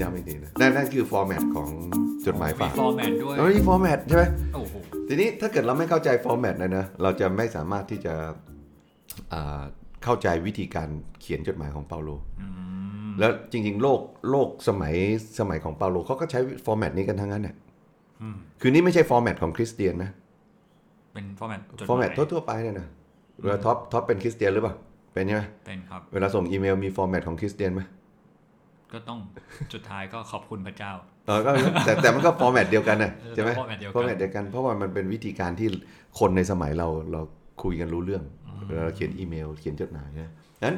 ย้ำอีกทีนะนั่นนั่นคือ format ของจดหมายฝาก format ด้วยแล้วนี่ format ใช่ไหมโอ้โหทีนี้ถ้าเกิดเราไม่เข้าใจ format นะนะเราจะไม่สามารถที่จะอ่าเข้าใจวิธีการเขียนจดหมายของเปาโลอืมแล้วจริง ๆ โลกโลกสมัยสมัยของเปาโลเขาก็ใช้ format นี้กันทั้งนั้นเนี่ยอืมคือนี่ไม่ใช่ format ของคริสเตียนนะ เป็น format จดหมายทั่วๆไปเนี่ยนะเวลาท็อปท็อปเป็นคริสเตียนหรือเปล่า เป็นใช่ไหมเป็นครับ เวลาส่งอีเมลมี format ของคริสเตียนไหม ก็ต้องสุดท้ายก็ขอบคุณพระเจ้าเออก็แต่แต่มันก็ format เดียวกันนะใช่ไหม format เดียวกันฟอร์แมตเดียวกันเพราะว่ามันเป็นวิธีการที่คนในสมัยเราเราคุยกันรู้เรื่องเวลาเราเขียนอีเมล เขียนจดหมายนะนั้น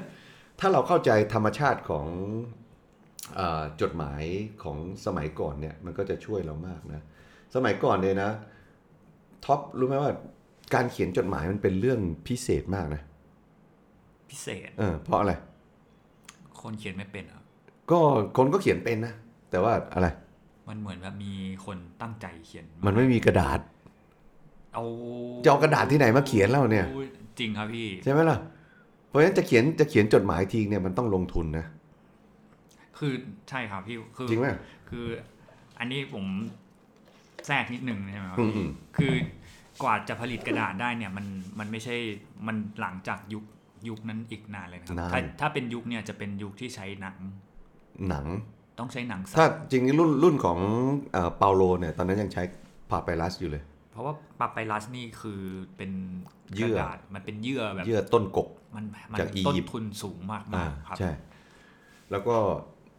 ถ้าเราเข้าใจธรรมชาติของเออจดหมายของสมัยก่อนเนี่ยมันก็จะช่วยเรามากนะสมัยก่อนเนี่ยนะท็อปรู้ไหมว่าการเขียนจดหมายมันเป็นเรื่องพิเศษมากนะ พิเศษ เออเพราะอะไร คนเขียนไม่เป็นอะ ก็คนก็เขียนเป็นนะ แต่ว่าอะไร มันเหมือนแบบมีคนตั้งใจเขียน มันไม่มีกระดาษ เอาจะเอากระดาษที่ไหนมาเขียนแล้วเนี่ย จริงครับพี่ ใช่ไหมล่ะ เพราะฉะนั้นจะเขียนจะเขียนจดหมายทีเนี่ยมันต้องลงทุนนะ คือใช่ครับพี่ คือจริงไหมคือ อันนี้ผมแทรกนิดนึงใช่ไหมครับอืพี่มคือกว่าจะผลิตกระดาษได้เนี่ยมันมันไม่ใช่มันหลังจากยุคยุคนั้นอีกนานเลยนะครับนานถ้าถ้าเป็นยุคเนี่ยจะเป็นยุคที่ใช้หนัง หนัง ต้องใช้หนังสัถ้าตว์จริงๆรุ่นรุ่นของเอ่อเปาโลเนี่ยตอนนั้นยังใช้พาไปรัสอยู่เลย เพราะว่าปาไปรัสนี่คือเป็นเยื่กอระดาษมันเป็นเยื่อแบบเยื่อต้นกกมันมันจากอีต้นยิปต์ทุนสูงมากอ่าๆครับใช่ แล้วก็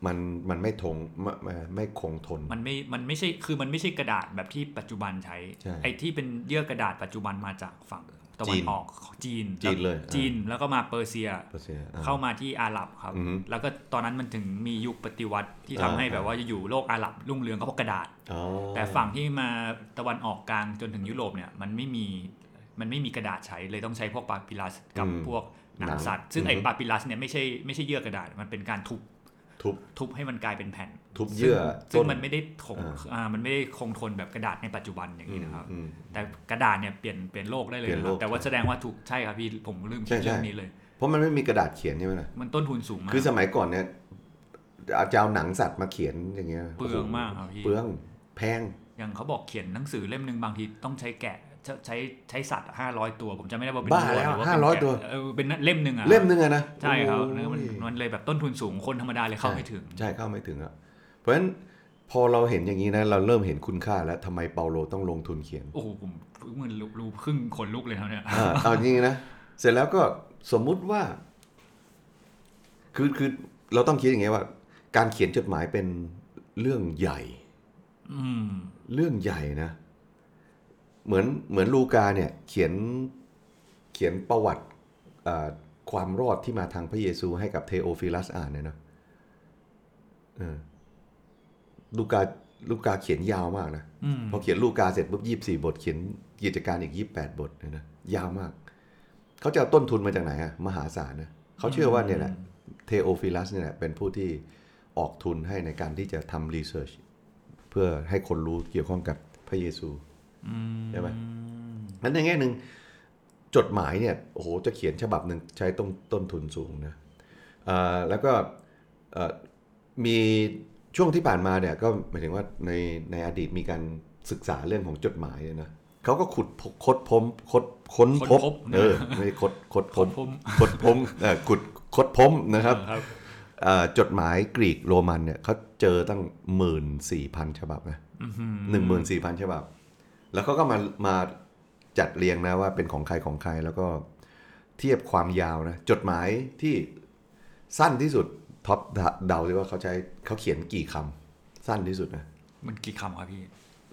มันมันไม่ทงไม่ไม่ไม่คงทน มันไม่ มันไม่ใช่ คือมันไม่ใช่กระดาษแบบที่ปัจจุบันใช้ใช่ไอ้ที่เป็นเยื่อกระดาษปัจจุบันมาจากฝั่ง ตะวัจีนนออกจีนจีนเลยจีนแล้วก็มาเปอร์เซียเปอร์เซ็นต์อ่าเข้ามาที่อาหรับครับอือฮึแล้วก็ตอนนั้นมันถึงมียุคปฏิวัติที่ทำอ่าให้แบบว่าอยู่โลกอาหรับรุ่งเรืองก็เพราะกระดาษอ๋อแต่ฝั่งที่มาตะวันออกกลางจนถึงยุโรปเนี่ยมันไม่มีมันไม่มีกระดาษใช้เลยต้องใช้พวกปาปิลัสกับอืมพวกหนัหนังงสัตว์ซึ่งไอ้อือฮึปาปิลัสเนี่ยไม่ใช่ไม่ใช่เยื่อกระดาษมันเป็นการทุบทุบทุบให้มันกลายเป็นแผ่น ทุบเยื่อซึ่งต้นมันไม่ได้คงอ่าอ่ามันไม่ได้คงทนแบบกระดาษในปัจจุบันอย่างนี้นะครับอืมแต่กระดาษเนี่ยเปลี่ยนเปลี่ยนโลกได้เลยเปลี่ยนนะคโลรักบแต่ว่าแสดงว่าถูกใช่ครับพี่ผมลืมใช่คิดใช่เรื่องนี้เลย เพราะมันไม่มีกระดาษเขียนใช่ไหมล่ะมันต้นทุนสูงมากคือสมัยก่อนเนี่ยเอาจะเอาหนังสัตว์มาเขียนอย่างเงี้ยเปลืองมากครับพี่เปลืองแพงอย่างเขาบอกเขียนหนังสือเล่มหนึ่งบางทีต้องใช้แกะใช้ใช้ใช้สัตว์ห้าร้อยตัว ผมจะไม่ได้ว่าเป็นบ้าวัแล้วหรืห้าเป็นร้อยแกะตัวเออเป็นเล่มหนึ่งอะเล่มหนึงอะนะใช่ครับโอ้ยมันมันเลยแบบต้นทุนสูงคนธรรมดาเลยเข้าไม่ถึง ใช่เข้าไม่ถึงอะเพ ราะฉะนั้นพอเราเห็นอย่างนี้นะ เราเริ่มเห็นคุณค่าแล้วทำไมเปาโลต้องลงทุนเขียน โอ้โหผมเพิ่งมันรู้รู้ครึ่งขนลุกเลยครับเนี่ยอ่าเอาจริงๆนะ เสร็จแล้วก็สมมุติว่า คือคือเราต้องคิดอย่างเงี้ยว่า การเขียนจดหมายเป็นเรื่องใหญ่อืมเรื่องใหญ่นะ เหมือนเหมือนลูกาเนี่ย เขียนเขียนประวัติอ่าความรอดที่มาทางพระเยซูให้กับเทโอฟิลัสอ่านเนี่ยนะเออ ลูกาลูกาเขียนยาวมากนะอืมพอเขียนลูกาเสร็จปุ๊บยี่สี่บท เขียนกิจการอีกยี่แปดบทเนี่ยนะยาวมาก เขาจะเอาต้นทุนมาจากไหนอะมหาศาลนะเขาเชื่อว่าเนี่ยแหละเทโอฟิลัสเนี่ยแหละเป็นผู้ที่ออกทุนให้ในการที่จะทำรีเสิร์ชเพื่อให้คนรู้เกี่ยวข้องกับพระเยซูอืมใช่ไหมนั้นในแง่หนึ่งจดหมายเนี่ยโอ้โหจะเขียนฉบับหนึ่งใช้ต้นต้นทุนสูงนะอ่าแล้วก็เอ่อมี ช่วงที่ผ่านมาเนี่ยก็หมายถึงว่าในในอดีตมีการศึกษาเรื่องของจดหมายเนี่ยนะเขาก็ขุดพบคดพมคดค้นพบค้นพบเออไม่ใช่คดคดพบผมค้นพบเออขุดค้นพบนะครับครับเอ่อจดหมายกรีกโรมันเนี่ยเขาเจอตั้งหมื่นสี่พันฉบับนะอื้อหือหนึ่งหมื่นสี่พันฉบับ แล้วเขาก็มามาจัดเรียงนะว่าเป็นของใครของใครแล้วก็เทียบความยาวนะจดหมายที่สั้นที่สุด ท็อปเดาเลยว่าเขาใช้เขาเขียนกี่คำสั้นที่สุดนะมันกี่คำครับพี่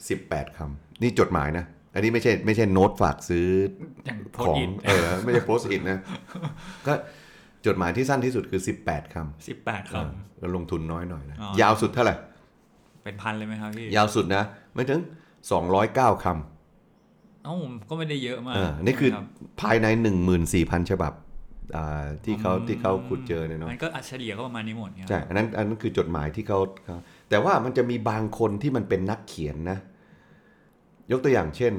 สิบแปดคำนี่จดหมายนะ อันนี้ไม่ใช่ไม่ใช่โน้ตฝากซื้ออย่างโพขสองอินเออไม่ใช่โพสต์อิทนะ ก็จดหมายที่สั้นที่สุดคือสิบแปดคสิบแปดำคเออแล้วลงทุนน้อยหน่อยนะอ๋อยาวสุดเท่าไหร่ำเป็นพันเลยไหมครับพี่ ยาวสุดนะ ไม่ถึงสองร้อยเก้าคำเอ้าก็ไม่ได้เยอะมากอ่านี่คือรับภายใน14,000ฉบับอ่า ที่เขาที่เขาขุดเจอเนี่ยเนาะมันก็อัเฉลี่ยก็ประมาณนี้หมดเนี่ยใช่อันนั้นอันนั้นคือจดหมายที่เขาเขาแต่ว่ามันจะมีบางคนที่มันเป็นนักเขียนนะ ยกตัวอย่างเช่น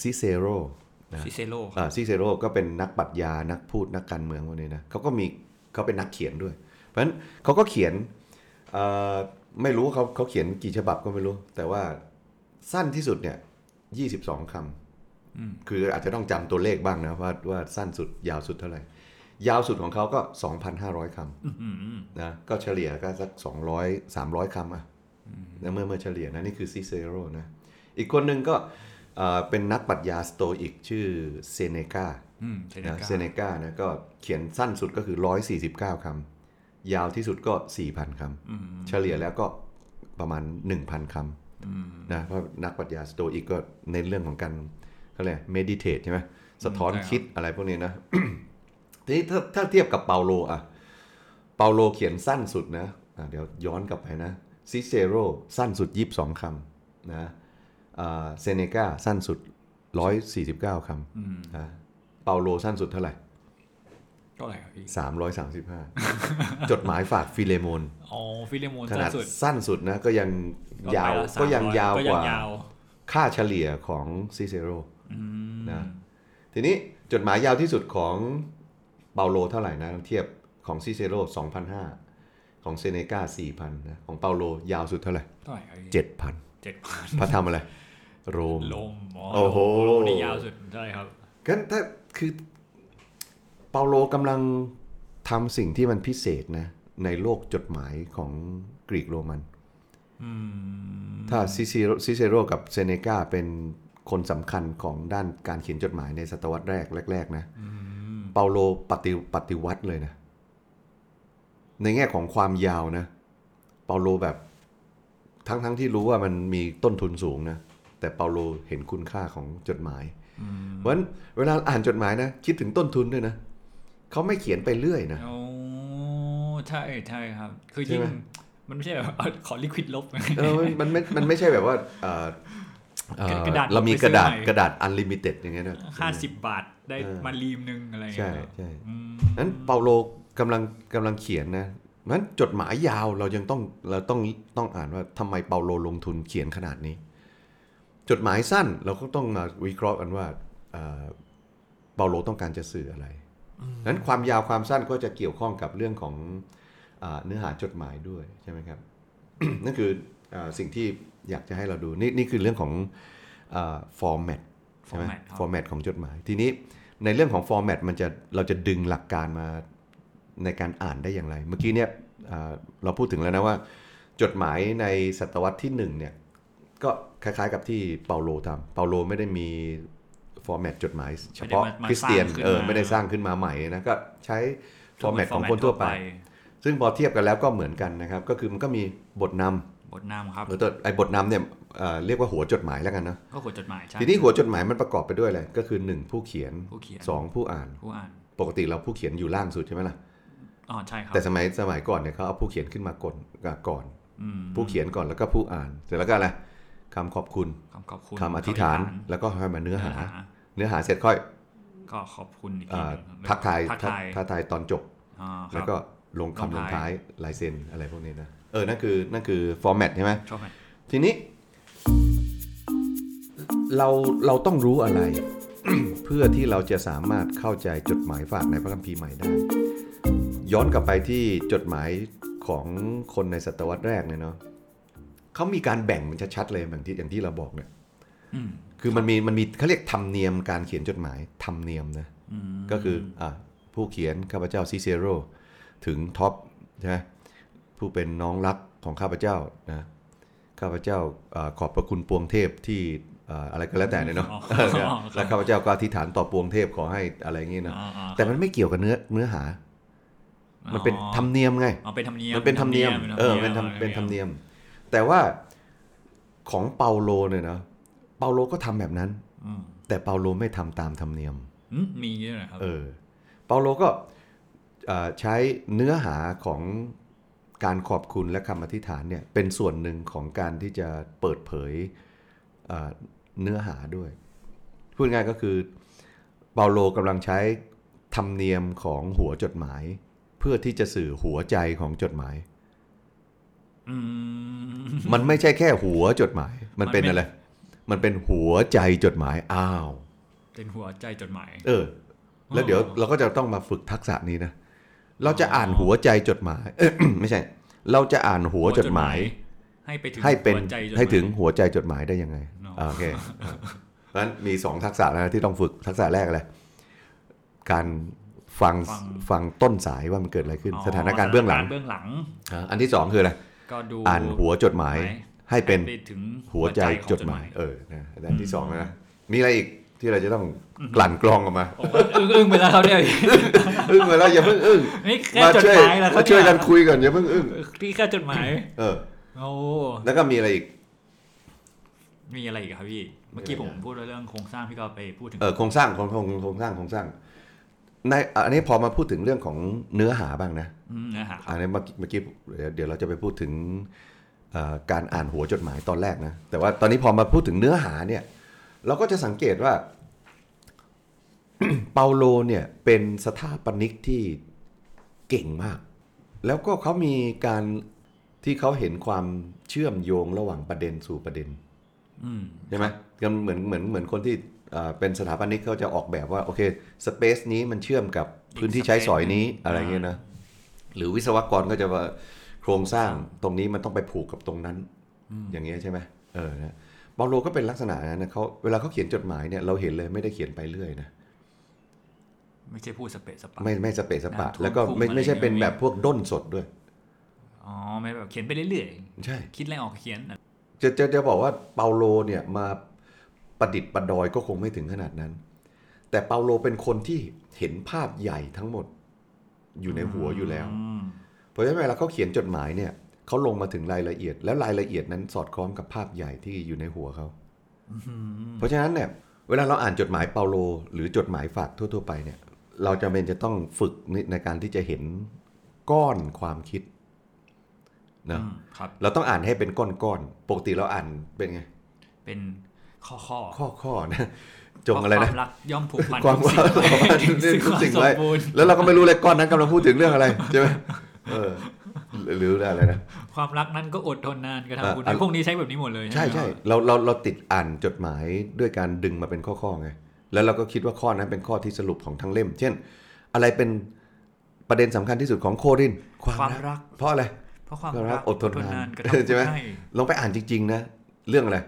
ซิเซโรซิเซโลซิเซโรก็เป็นนักปรัชญานักพูดนักการเมืองพวกนี้นะเขาก็มีเขาเป็นนักเขียนด้วย เพราะฉะนั้นเขาก็เขียนเอ่อไม่รู้เขาเขาเขียนกี่ฉบับก็ไม่รู้ แต่ว่าสั้นที่สุดเนี่ยยี่สิบสองคำ คืออาจจะต้องจำตัวเลขบ้างนะว่าว่าสั้นสุดยาวสุดเท่าไหร่ ยาวสุดของเขาก็ 2,500คำนะก็เฉลี่ยก็สัก 200 300คำอะนะเมื่อเมื่อเฉลี่ยนะ นี่คือซิเซโรนะ อีกคนหนึ่งก็เอ่อเป็นนักปรัชญาสโตอิกชื่อเซเนกาอืมเซเนนะกาเซเนกานะก็เขียนสั้นสุดก็คือ 149คำยาวที่สุดก็ 4,000คำเฉลี่ยแล้วก็ประมาณ 1,000คำนะเพราะนักปรัชญาสโตอิกก็เน้นเรื่องของการ เขาเรียก meditate ใช่ไหมสะท้อนคิดอะไรพวกนี้นะทีนี้ถ้าถ้าเทียบกับเปาโลอะเปาโลเขียนสั้นสุดนะอะเดี๋ยวย้อนกลับไปนะซิเซโรสั้นสุด 22 คำนะเซเนกาสั้นสุด 149 คำนะเปาโลสั้นสุดเท่าไหร่ก็อะไรครับพี่335จดหมายฝากฟิเลโมนอ๋อฟิเลโมนขสั้นาดนสุดสั้นสุดนะก็ยังยาวไปละก็ยัง300ยาวก็กยังว่ายาวค่าเฉลี่ยของซิเซโร นะทีนี้จดหมายยาวที่สุดของเปาโลเท่าไหร่นะเทียบของซิเซโร2,500ของเซเนกา4,000นะของเปาโลยาวสุดเท่าไหร่เท่าไหร่ครับพี่7,000เจ็ดพันพระธรรมอะไร โรมลมโอ้โหโรมนี่ยาวสุดใช่ครับกันถ้าคือเปาโลกำลังทำสิ่งที่มันพิเศษนะในโลกจดหมายของกรีกโรมันถ้าซิเซโรซิเซโรกับเซเนกาเป็น คนสำคัญของด้านการเขียนจดหมายในศตวรรษแรกแรกๆนะเปาโลปฏิปฏิวัติเลยนะ ในแง่ของความยาวนะ เปาโลแบบทั้งทั้งที่รู้ว่ามันมีต้นทุนสูงนะ แต่เปาโลเห็นคุณค่าของจดหมาย เพราะฉะนั้นเวลาอ่านจดหมายนะ คิดถึงต้นทุนด้วยนะเขาไม่เขียนไปเรื่อยนะโอ้ใช่ใช่ครับ คือใช่ยิ่งไหมมันไม่ใช่แบบเอาขอ liquid ลบ เออมันมันไม่มันไม่ใช่แบบว่าเอ่อเอ่อ กระดาษเรามีกระดาษไปซื้อใหม่กระดาษ unlimited อย่างเงี้ยนะห้าสิบบาทได้เออมารีมหนึ่งอะไรอย่างใช่เงี้ยใช่อืมนั้นเปาโลกำลังกำลังเขียนนะนั้นจดหมายยาวเรายังต้องเราต้องต้องอ่านว่าทำไมเปาโลลงทุนเขียนขนาดนี้ จดหมายสั้นเราก็ต้องมาวิเคราะห์กันว่าเอ่อเปาโลต้องการจะสื่ออะไรนั้นความยาวความสั้นก็จะเกี่ยวข้องกับเรื่องของอาเนื้อหาจดหมายด้วยใช่ไหมครับนั่นคืออาสิ่งที่ อยากจะให้เราดูนี่นี่คือเรื่องของ format ใช่ไหม format ครับ format ของจดหมาย ทีนี้ในเรื่องของ format มันจะเราจะดึงหลักการมาในการอ่านได้อย่างไร เมื่อกี้เนี่ยอ่าเราพูดถึงแล้วนะว่า จดหมายในศตวรรษที่หนึ่งเนี่ยก็คล้ายๆกับที่เปาโลทำเปาโลไม่ได้มี format จดหมายเฉพาะไม่ได้มาคริสเตียนสร้างขึ้นเออมาไม่ได้สร้างขึ้นมาใหม่นะก็ใช้ format ของคนทั่วไป ซึ่งพอเทียบกันแล้วก็เหมือนกันนะครับ ก็คือมันก็มีบทนำ บทนำครับหรือตัวไอ้บทนำเนี่ยเอ่อเรียกว่าหัวจดหมายแล้วกันนะก็หัวจดหมายใช่ทีนี้หัวจดหมายมันประกอบไปด้วยอะไรก็คือ1ผู้เขียนผู้เขียน2ผู้อ่านผู้อ่าน ปกติเราผู้เขียนอยู่ล่างสุดใช่ไหมล่ะอ๋อใช่ครับแต่สมัยสมัยก่อนเนี่ยเขาเอาผู้เขียนขึ้นมาก่อนก่อนอืมผู้เขียนก่อนแล้วก็ผู้อ่านเสร็จแล้วก็อะไรคำขอบคุณคำขอบคุณคำอธิษฐานแล้วก็ให้มาเนื้อหาเนื้อหา เนื้อหาเสร็จค่อย ก็ขอบคุณอีกทีอ่าหนึ่งทักทายทักทายทักทายตอนจบอ่าครับแล้วก็ลงลงคำลงท้ายท้ายลายเซ็นอะไรพวกนี้นะเออนั่นคือนั่นคือฟอร์แมตใช่ไหมชอบไหมทีนี้ เราเราต้องรู้อะไร เพื่อที่เราจะสามารถเข้าใจจดหมายฝากในพระคัมภีร์ใหม่ได้ ย้อนกลับไปที่จดหมายของคนในศตวรรษแรกเนี่ยเนาะเขามีการแบ่งมันชัดๆเลยอย่างที่อย่างที่เราบอกเนี่ยอืมคือมันมีมันมีเขาเรียกธรรมเนียมการเขียนจดหมายธรรมเนียมนะอืมก็คืออะผู้เขียนข้าพเจ้าซิเซโรถึงท็อปใช่ไหม ผู้เป็นน้องรักของข้าพเจ้านะข้าพเจ้าอ่าขอบพระคุณปวงเทพที่อ่าอะไรก็แล้วแต่เนี่ยเนาะอ๋อแล้วข้าพเจ้าก็อธิษฐานต่อปวงเทพขอให้อะไรอย่างงี้นะอ่าอ่าแต่มันไม่เกี่ยวกับเนื้อเนื้อหา มันเป็นธรรมเนียมไงอ๋อเป็นธรรมเนียมมันเป็นธรรมเนียมเออเป็เป็นนธธรรรรมมเป็นธรรมเนียมเนียม แต่ว่าของเปาโลเนี่ยนะเปาโลก็ทำแบบนั้นอืมแต่เปาโลไม่ทำตามธรรมเนียมอืมมีด้วยเหรอครับเออเปาโลก็เอ่อใช้เนื้อหาของ การขอบคุณและคำอธิษฐานเนี่ยเป็นส่วนหนึ่งของการที่จะเปิดเผยเอ่อเนื้อหาด้วย พูดง่ายก็คือเปาโลกำลังใช้ธรรมเนียมของหัวจดหมาย เพื่อที่จะสื่อหัวใจของจดหมายอืมมันไม่ใช่แค่หัวจดหมาย มันเป็นมันไม่อะไร มันเป็นหัวใจจดหมายอ้าว เป็นหัวใจจดหมาย เออ แล้วเดี๋ยวเราก็จะต้องมาฝึกทักษะนี้นะ เราจะอ่านหัวใจจดหมายเอ้ยไม่ใช่ เราจะอ่านหัวจดหมาย ให้ไปถึงให้เป็นหัวใจจดมายให้ถึงหัวใจจดหมายได้ยังไงเนอะอ่าโอเคเพราะฉะนั้นมีสองทักษะนะที่ต้องฝึกทักษะแรกอะไรการฟังฟังฟังต้นสายว่ามันเกิดอะไรขึ้นอ๋อสถานการณ์เบื้องหลังสถนกรณ์เบื้องหลังอ่าอันที่สองคืออะไรก็ดูอ่านหัวจดหมาย ให้เป็นไปถึงหัวใจของจดหมาย เออนะอันที่สองนะมีอะไรอีก ที่เราจะต้องกลั่นกรองออกมาโอ้โหอึ้งอึ้งไปแล้วเขาเนี่ยอึ้งไปแล้วอย่าเพิ่งอึ้งนี่แค่มาจดช่วยหมายแล้วมาช่วยกันคุยก่อนอย่าเพิ่งอึ้งนี่แค่จดหมาย เออโอ้แล้วก็มีอะไรอีก มีอะไรอีกครับพี่เมื่อกี้ผมพูดเรื่องโครงสร้างพี่ก็ไปพูดถึงเออโครงสร้างโครงโครงโครงสร้างโครงสร้างในอันนี้พอมาพูดถึงเรื่องของเนื้อหาบ้างนะอืมเนื้อหาครับอันนี้เมื่อกี้เมื่อกี้เดี๋ยวเดี๋ยวเราจะไปพูดถึงเอ่อการอ่านหัวจดหมายตอนแรกนะแต่ว่าตอนนี้พอมาพูดถึงเนื้อหาเนี่ย เราก็จะสังเกตว่า เปาโลเนี่ยเป็นสถาปนิกที่เก่งมาก แล้วก็เขามีการที่เขาเห็นความเชื่อมโยงระหว่างประเด็นสู่ประเด็นอืมใช่ไหมก็เหมือนเหมือนเหมือนคนที่เอ่อเป็นสถาปนิกเขาจะออกแบบว่า โอเคสเปซนี้มันเชื่อมกับพื้นที่ใช้สอยนี้อะไรเงี้ยนะหรือวิศวกรก็จะว่าโครงสร้างตรงนี้มันต้องไปผูกกับตรงนั้น อย่างเงี้ยใช่ไหมเออนะ เปาโลก็เป็นลักษณะนั้นนะเขาเวลาเขาเขียนจดหมายเนี่ยเราเห็นเลยไม่ได้เขียนไปเรื่อยนะไม่ใช่พูดสเปซสปะไม่ไม่สเปซสปะน้ำท่วมแล้วก็ไม่อะไรไม่ใช่เป็นอย่างเงี้ยแบบพวกด้นสดด้วยอ๋อไม่แบบเขียนไปเรื่อยใช่ๆคิดอะไรออกก็เขียนอะจะจะจะบอกว่าเปาโลเนี่ยมาประดิษฐ์ประดอยก็คงไม่ถึงขนาดนั้น แต่เปาโลเป็นคนที่เห็นภาพใหญ่ทั้งหมด อยู่ในหัวอยู่แล้วอืมเพราะฉะนั้นเวลาเขาเขียนจดหมายเนี่ย เขาลงมาถึงรายละเอียด แล้วรายละเอียดนั้นสอดคล้องกับภาพใหญ่ที่อยู่ในหัวเขาเพราะฉะนั้นเนี่ยเวลาเราอ่านจดหมายเปาโล หรือจดหมายฝากทั่ว ๆ ไปเนี่ย เราจะเป็นจะต้องฝึกในการที่จะเห็นก้อนความคิดนะอืมครับเราต้องอ่านให้เป็นก้อนๆปกติเราอ่านเป็นไง เป็นข้อข้อข้อข้อนะจงอะไรคนะวามรักย่อมผูกพันความทุกว่าสิ่งไว้ทุกสิ่งไว้สมบูรณ์แล้วเราก็ไม่รู้เลยก้อนนั้นกำลังพูดถึงเรื่องอะไรใช่ไหมเออ หรืออะไรนะความรักนั้นก็อดทนนานกระทำคุณอะพวกนี้ใช้แบบนี้หมดเลย ใช่ไหมใช่เราเราเราติดอ่านจดหมายด้วยการดึงมาเป็นข้อๆไงแล้วเราก็คิดว่าข้อนั้นเป็นข้อที่สรุปของทั้งเล่ม เช่น อะไรเป็นประเด็นสำคัญที่สุดของโครินธ์ความความรักรัก เพราะอะไรเพราะความความรัรักกอดทนนานกระทำใช่ไหมใช่ลองไปอ่านจริง ๆ นะ เรื่องอะไร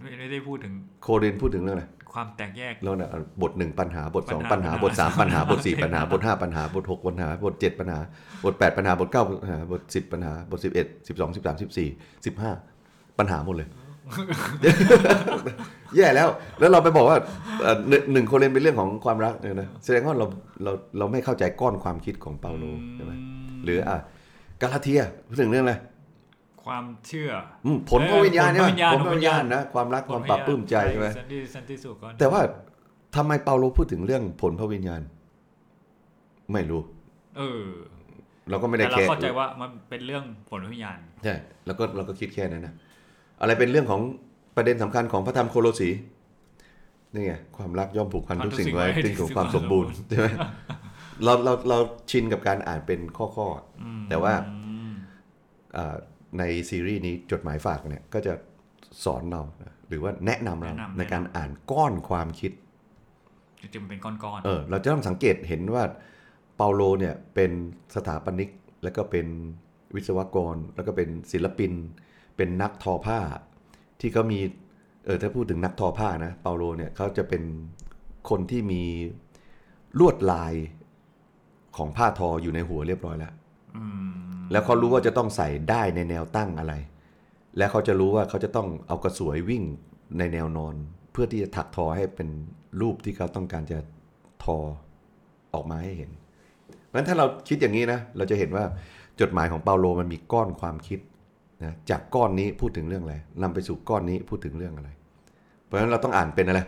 ไม่ไม่ได้พูดถึงโครินธ์พูดถึงเรื่องอะไร ความแตกแยกเราเนี่ยบทหนึ่งปัญหาบทสองปัปัญญหาหาบทสามปัญหาบทสี่ปัปัญญหาหาบทห้าปัญหาบทหกปัญหาบทเจ็ดปัญหาบทแปดปัญหาบทเก้าปัญหาบทสิบปัญหาบทสิบเอ็ดสิบสองสิบสามสิบสี่สิบห้าปัญหาหมดเลย แย่แล้ว แล้วเราไปบอกว่าเอ่อหนึ่งหนึ่งโคเรนเป็นเรื่องของความรักเนี่ยนะแสดงว่าเราเราเราไม่เข้าใจก้อนความคิดของเปาโลใช่ไหมหรืออะกาลาเทียพูดถึงเรื่องอะไร ความเชื่ออืมผลพระวิญญาณใช่ไหมผลพระวิญญาณผลพระวิญญาณนะความรักความปรับปลื้มใจใช่ไหมสันติสันติสุขก่อนแต่ว่าทำไมเปาโลพูดถึงเรื่องผลพระวิญญาณ ไม่รู้ เออ เราก็ไม่ได้แต่เราแค่เข้าใจว่ามันเป็นเรื่องผลวิญญาณใช่แล้วก็เราก็คิดแค่นั้นนะอะไรเป็นเรื่องของประเด็นสำคัญของพระธรรมโคโลสีนี่ไงความรักย่อมผูกพันทุกสิ่งไว้ถึงถึงความสมบูรณ์ใช่ไหมเราเราเราชินกับการอ่านเป็นข้อข้อๆแต่ว่าอืมอ่า ในซีรีส์นี้จดหมายฝากเนี่ยก็จะสอนเรานะหรือว่าแนะนำเราในการอ่านก้อนความคิด จริงๆมันเป็นก้อน เออเราจะต้องสังเกตเห็นว่าเปาโลเนี่ยเป็นสถาปนิก แล้วก็เป็นวิศวกร แล้วก็เป็นศิลปิน เป็นนักทอผ้า ที่เขามีเออถ้าพูดถึงนักทอผ้านะเปาโลเนี่ยเขาจะเป็นคนที่มีลวดลายของผ้าทออยู่ในหัวเรียบร้อยแล้วๆอืม แล้วเขารู้ว่าจะต้องใส่ได้ในแนวตั้งอะไร และเขาจะรู้ว่าเขาจะต้องเอากระสวยวิ่งในแนวนอน เพื่อที่จะถักทอให้เป็นรูปที่เขาต้องการจะทอออกมาให้เห็นเพราะฉะนั้นถ้าเราคิดอย่างนี้นะ เราจะเห็นว่าจดหมายของเปาโลมันมีก้อนความคิดนะจากก้อนนี้พูดถึงเรื่องอะไรนำไปสู่ก้อนนี้พูดถึงเรื่องอะไร เพราะฉะนั้นเราต้องอ่านเป็นอะไร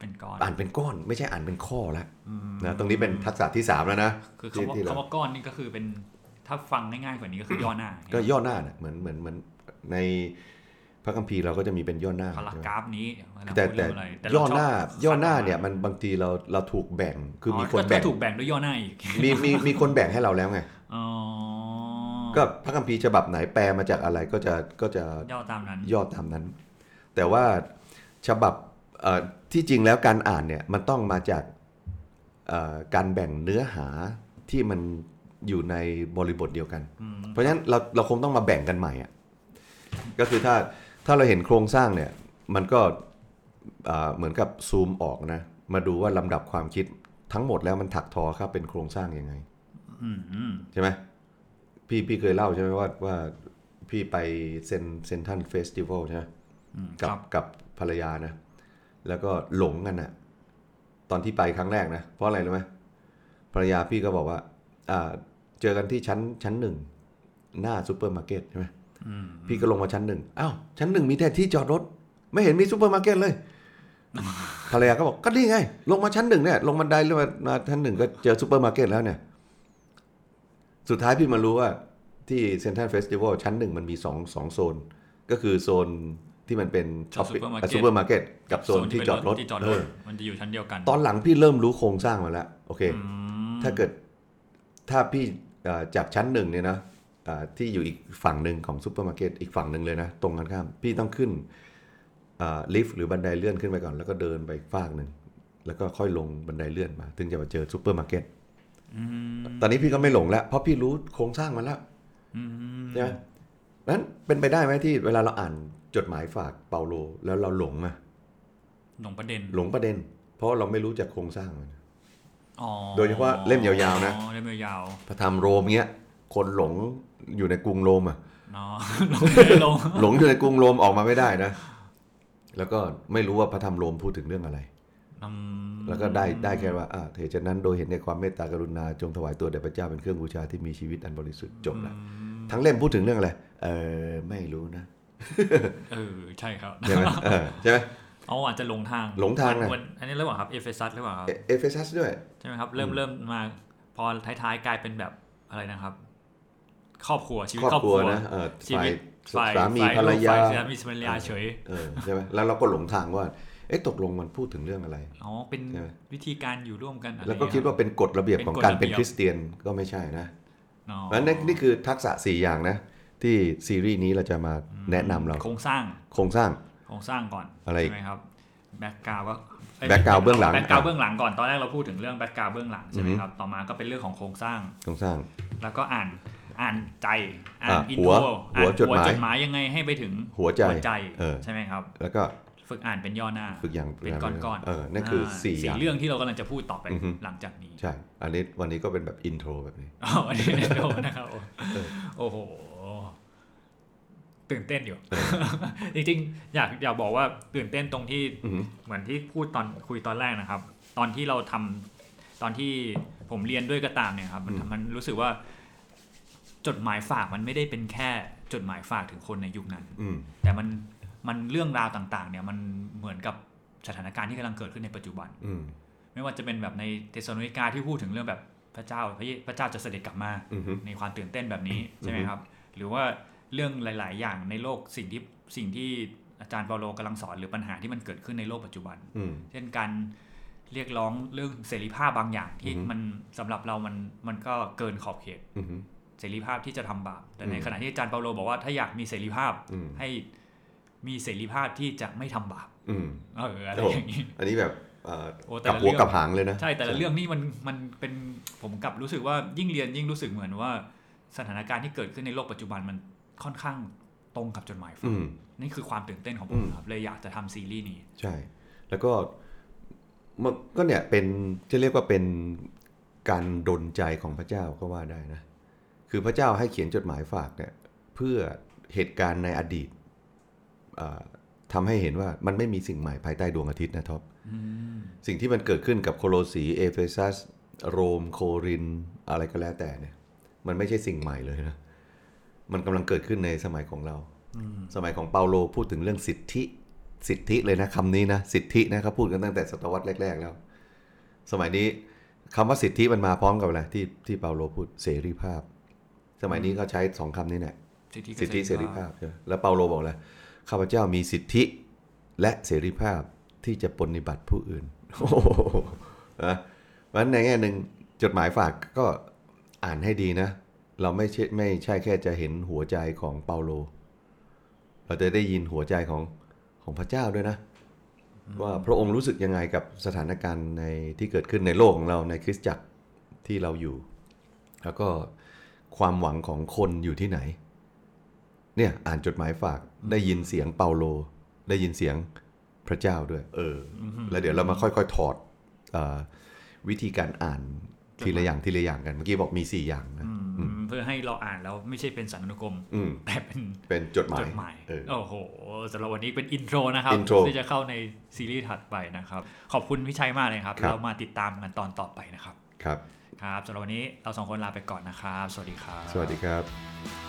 เป็นก้อนอ่านเป็นก้อนไม่ใช่อ่านเป็นข้อแล้วนะตรงนี้เป็นทักษะที่สามแล้วนะคือที่คำว่าที่เราคำว่าก้อนนี่ก็คือเป็น ถ้าฟังง่ายๆกว่านี้ก็คือย่อหน้า ก็ย่อหน้าน่ะเหมือนเหมือนเหมือนในพระคัมภีร์เราก็จะมีเป็นย่อหน้าพารากใช่ไหมราฟนี้เวลาแต่พูดแต่เรื่องอะไรแต่ย่อเราชบหน้าคัดย่อหน้าออกมเนี่ยมันบางทีเราเราถูกแบ่งคือมีคนก็แบ่งถูกแบ่งด้วยย่อหน้าอีกมีมีมีคนแบ่งให้เราแล้วไงอ๋อก็พระคัมภีร์ฉบับไหนแปลมาจากอะไรก็จะก็จะย่อตามนั้นย่อตามนั้น แต่ว่าฉบับเอ่อที่จริงแล้วการอ่านเนี่ยมันต้องมาจากเอ่อการแบ่งเนื้อหาที่มัน อยู่ในบริบทเดียวกัน เพราะฉะนั้นเราเราคงต้องมาแบ่งกันใหม่อะก็คือถ้าถ้าเราเห็นโครงสร้างเนี่ย มันก็อ่าเหมือนกับซูมออกนะ มาดูว่าลำดับความคิดทั้งหมดแล้วมันถักทอครับเป็นโครงสร้างยังไงอืมอืมใช่ไหมพี่พี่เคยเล่าใช่ไหมว่าว่าพี่ไปเซนเซนทันเฟสติวัลใช่ไหมอืมกับครับกับภรรยานะ แล้วก็หลงกันอะตอนที่ไปครั้งแรกนะ เพราะอะไรรู้ไหมภรรยาพี่ก็บอกว่าอ่า เจอกันที่ชั้นชั้นหนึ่งหน้าซูเปอร์มาร์เก็ตใช่ไหมอืมพี่ก็ลงมาชั้นหนึ่งอ้าวชั้นหนึ่งมีแต่ที่จอดรถ ไม่เห็นมีซูเปอร์มาร์เก็ตเลยภรรยาก็บอกก็นี่ไง ลงมาชั้นหนึ่งเนี่ยลงบันไดลงมามาชั้นหนึ่งก็เจอซูเปอร์มาร์เก็ตแล้วเนี่ย สุดท้ายพี่มารู้ว่าที่เซ็นทรัลเฟสติวัลชั้นหนึ่งมันมีสองสองโซน ก็คือโซนที่มันเป็นช็อปปิ้งซูเปอร์มาร์เก็ตกับโซนที่จอดรถที่จอดเอรถอมันจะอยู่ชั้นเดียวกัน ตอนหลังพี่เริ่มรู้โครงสร้างมาแล้ว โอเคอืมถ้าเกิด ถ้าพี่เอ่อจากชั้นหนึ่งเนี่ยนะอ่าที่อยู่อีกฝั่งหนึ่งของซูเปอร์มาร์เก็ตอีกฝั่งหนึ่งเลยนะ ตรงกันข้าม พี่ต้องขึ้นอ่าลิฟต์หรือบันไดเลื่อนขึ้นไปก่อน แล้วก็เดินไปอีกฝากหนึ่ง แล้วก็ค่อยลงบันไดเลื่อนมาถึงจะมาเจอซูเปอร์มาร์เก็ตอืมตอนนี้พี่ก็ไม่หลงแล้ว เพราะพี่รู้โครงสร้างมาแล้วอืมใช่ไหมนั้นเป็นไปได้ไหมที่เวลาเราอ่านจดหมายฝากเปาโล แล้วเราหลงอะหลงประเด็น หลงประเด็น เพราะเราไม่รู้จักโครงสร้างมันอ๋อ โดยเฉพาะเล่มยาวๆนะอ๋อเล่มยาวพระธรรมโรมเงี้ยคนหลงอยู่ในกรุงโรมอะๆเนาะหลงไม่ลงหลงอยู่ในกรุงโรมออกมาไม่ได้นะ แล้วก็ไม่รู้ว่าพระธรรมโรมพูดถึงเรื่องอะไรอืมแล้วก็ได้ได้แค่ว่าอ่าเหตุฉะนั้นโดยเห็นในความเมตตากรุณาจงถวายตัวแด่พระเจ้าเป็นเครื่องบูชาที่มีชีวิตอันบริสุทธิ์จบละทั้งเล่มพูดถึงเรื่องอะไรเออไม่รู้นะเออใช่ครับใช่ไหมเออใช่ไหม เอาอาจจะหลงทางหลงทางอัอะนอันนี้เรื่องว่าครับเอเฟซัสหรือเปล่าครับเอเอเฟซัสด้วยใช่ไหมครับเริ่มเริ่มมาพอท้ายๆกลายเป็นแบบอะไรนะครับ ครอบครัวชีวิตครอบครอบคครัรัววนะเออชีฝ่าวิยตฝ่ายสามีฝ่ยภรรยาฝ่สามีภรรยาเฉยเออใช่ไหมแล้วเราก็หลงทางว่าเอ๊ะตกลงมันพูดถึงเรื่องอะไรอ๋อเป็นใช่ไหมวิธีการอยู่ร่วมกันอะไรแล้วก็คิดว่าเป็นกฎระเบียบของการเป็นเป็นกฎระเบียบคริสเตียนก็ไม่ใช่นะเนาะเพราะฉะนั้นนี่นี่คือทักษะ4อย่างนะที่ซีรีส์นี้เราจะมาแนะนำเราโครงสร้างโครงสร้าง โครงสร้างก่อนอะไรอีกใช่ไหมครับแบ็กกราวก็ background เบื้องหลัง background เบื้องหลังก่อนตอนแรกเราพูดถึงเรื่อง background เบื้องหลังใช่ไหมอือฮึครับต่อมาก็เป็นเรื่องของโครงสร้างโครงสร้าง แล้วก็อ่านอ่านใจอ่านอะ intro หัวจดหมายจดหมายยังไงให้ไปถึงหัวใจใจเออใช่ไหมครับ แล้วก็ฝึกอ่านเป็นย่อหน้า ฝึกอ่านเป็นก้อนๆเออนั่นคือสี่สี่อย่างเรื่องที่เรากำลังจะพูดต่อไปอือฮึหลังจากนี้ ใช่ อันนี้วันนี้ก็เป็นแบบอินโทรแบบนี้อ๋ออันนี้โดนนะครับโอ้โห ตื่นเต้นอยู่ จริงๆ อยากอยากบอกว่าตื่นเต้นตรงที่อือหือเหมือนที่พูดตอนคุยตอนแรกนะครับ ตอนที่เราทำตอนที่ผมเรียนด้วยก็ตามเนี่ยครับ มันมันรู้สึกว่า จดหมายฝากมันไม่ได้เป็นแค่จดหมายฝากถึงคนในยุคนั้นอืมแต่มันมันเรื่องราวต่างๆ เนี่ยมันเหมือนกับสถานการณ์ที่กำลังเกิดขึ้นในปัจจุบันอืมไม่ว่าจะเป็นแบบในเทสโลนิกาที่พูดถึงเรื่องแบบพระเจ้าพระเยพระเจ้าจะเสด็จกลับมาอือหือในความตื่นเต้นแบบนี้ใช่ไหมครับ หรือว่า เรื่องหลาย ๆ อย่างในโลกสิ่งที่สิ่งที่อาจารย์เปาโลกำลังสอนหรือปัญหาที่มันเกิดขึ้นในโลกปัจจุบันอืมเช่นการเรียกร้องเรื่องเสรีภาพบางอย่างที่อือฮึมันสำหรับเรามันมันก็เกินขอบเขตอือหือเสรีภาพที่จะทำบาปแต่ในอืมขณะที่อาจารย์เปาโลบอกว่าถ้าอยากมีเสรีภาพอืมให้มีเสรีภาพที่จะไม่ทำบาปอืมเอออะไรโอ้อย่างนี้อันนี้แบบเอ่อโอ้แต่กับละหัวเรื่องกับหางเลยนะ ใช่แต่ละเรื่องนี่มันมันเป็นผมกลับรู้สึกว่ายิ่งเรียนยิ่งรู้สึกเหมือนว่าสถานการณ์ที่เกิดขึ้นในโลกปัจจุบันมัน ค่อนข้างตรงกับจดหมายฝาอืกมนี่คือความตื่นเต้นของผอืมมครับเลยอยากจะทำซีรีส์นี้ ใช่ แล้วก็มันก็เนี่ยเป็นจะเรียกว่าเป็นการดลใจของพระเจ้าก็ว่าได้นะ คือพระเจ้าให้เขียนจดหมายฝากเนี่ยเพื่อเหตุการณ์ในอดีตอ่าทำให้เห็นว่ามันไม่มีสิ่งใหม่ภายใต้ดวงอาทิตย์นะท็อปสิ่งที่มันเกิดขึ้นกับโคโลสีเอเฟซัส โรม โคริน อะไรก็แล้วแต่เนี่ย มันไม่ใช่สิ่งใหม่เลยนะ มันกำลังเกิดขึ้นในสมัยของเรา สมัยของเปาโลพูดถึงเรื่องสิทธิ สิทธิเลยนะคำนี้นะสิทธินะครับพูดกันตั้งแต่ศตวรรษแรก ๆ แล้ว สมัยนี้คำว่าสิทธิมันมาพร้อมกับอะไรที่ที่เปาโลพูดเสรีภาพ สมัยนี้ก็ใช้สองคำนี้แหละสิทธิสิทธิเสรีภาพใช่ไหมแล้วเปาโลบอกเลยข้าพเจ้ามีสิทธิและเสรีภาพที่จะปฏิบัติผู้อื่นโอ้โหนะเพราะฉะนั้นในแง่หนึ่งจดหมายฝากก็อ่านให้ดีนะ เราไม่ใช่ไม่ใช่แค่จะเห็นหัวใจของเปาโล เราจะได้ยินหัวใจของของพระเจ้าด้วยนะ ว่าพระองค์รู้สึกยังไงกับสถานการณ์ในที่เกิดขึ้นในโลกของเราในคริสตจักรที่เราอยู่ แล้วก็ความหวังของคนอยู่ที่ไหน เนี่ยอ่านจดหมายฝากได้ยินเสียงเปาโล ได้ยินเสียงพระเจ้าด้วย เออ แล้วเดี๋ยวเรามาค่อยๆถอดอวิธีการอ่านทีละอย่างทีละอย่างกัน เมื่อกี้บอกมีสี่อย่างนะ เพื่อให้เราอ่านแล้วไม่ใช่เป็นสารุณกรมอืมแต่เป็นเป็นจดหมาจยดหมายเออโอ้โหสำหรับวันนี้เป็นอินโทรนะครับ intro ที่จะเข้าในซีรีส์ถัดไปนะครับ ขอบคุณพี่ชัยมากเลยครับครับ เรามาติดตามกันตอนต่อไปนะครับ ครับ ครับสำหรับวันนี้เราสองคนลาไปก่อนนะครับ สวัสดีครับ สวัสดีครับ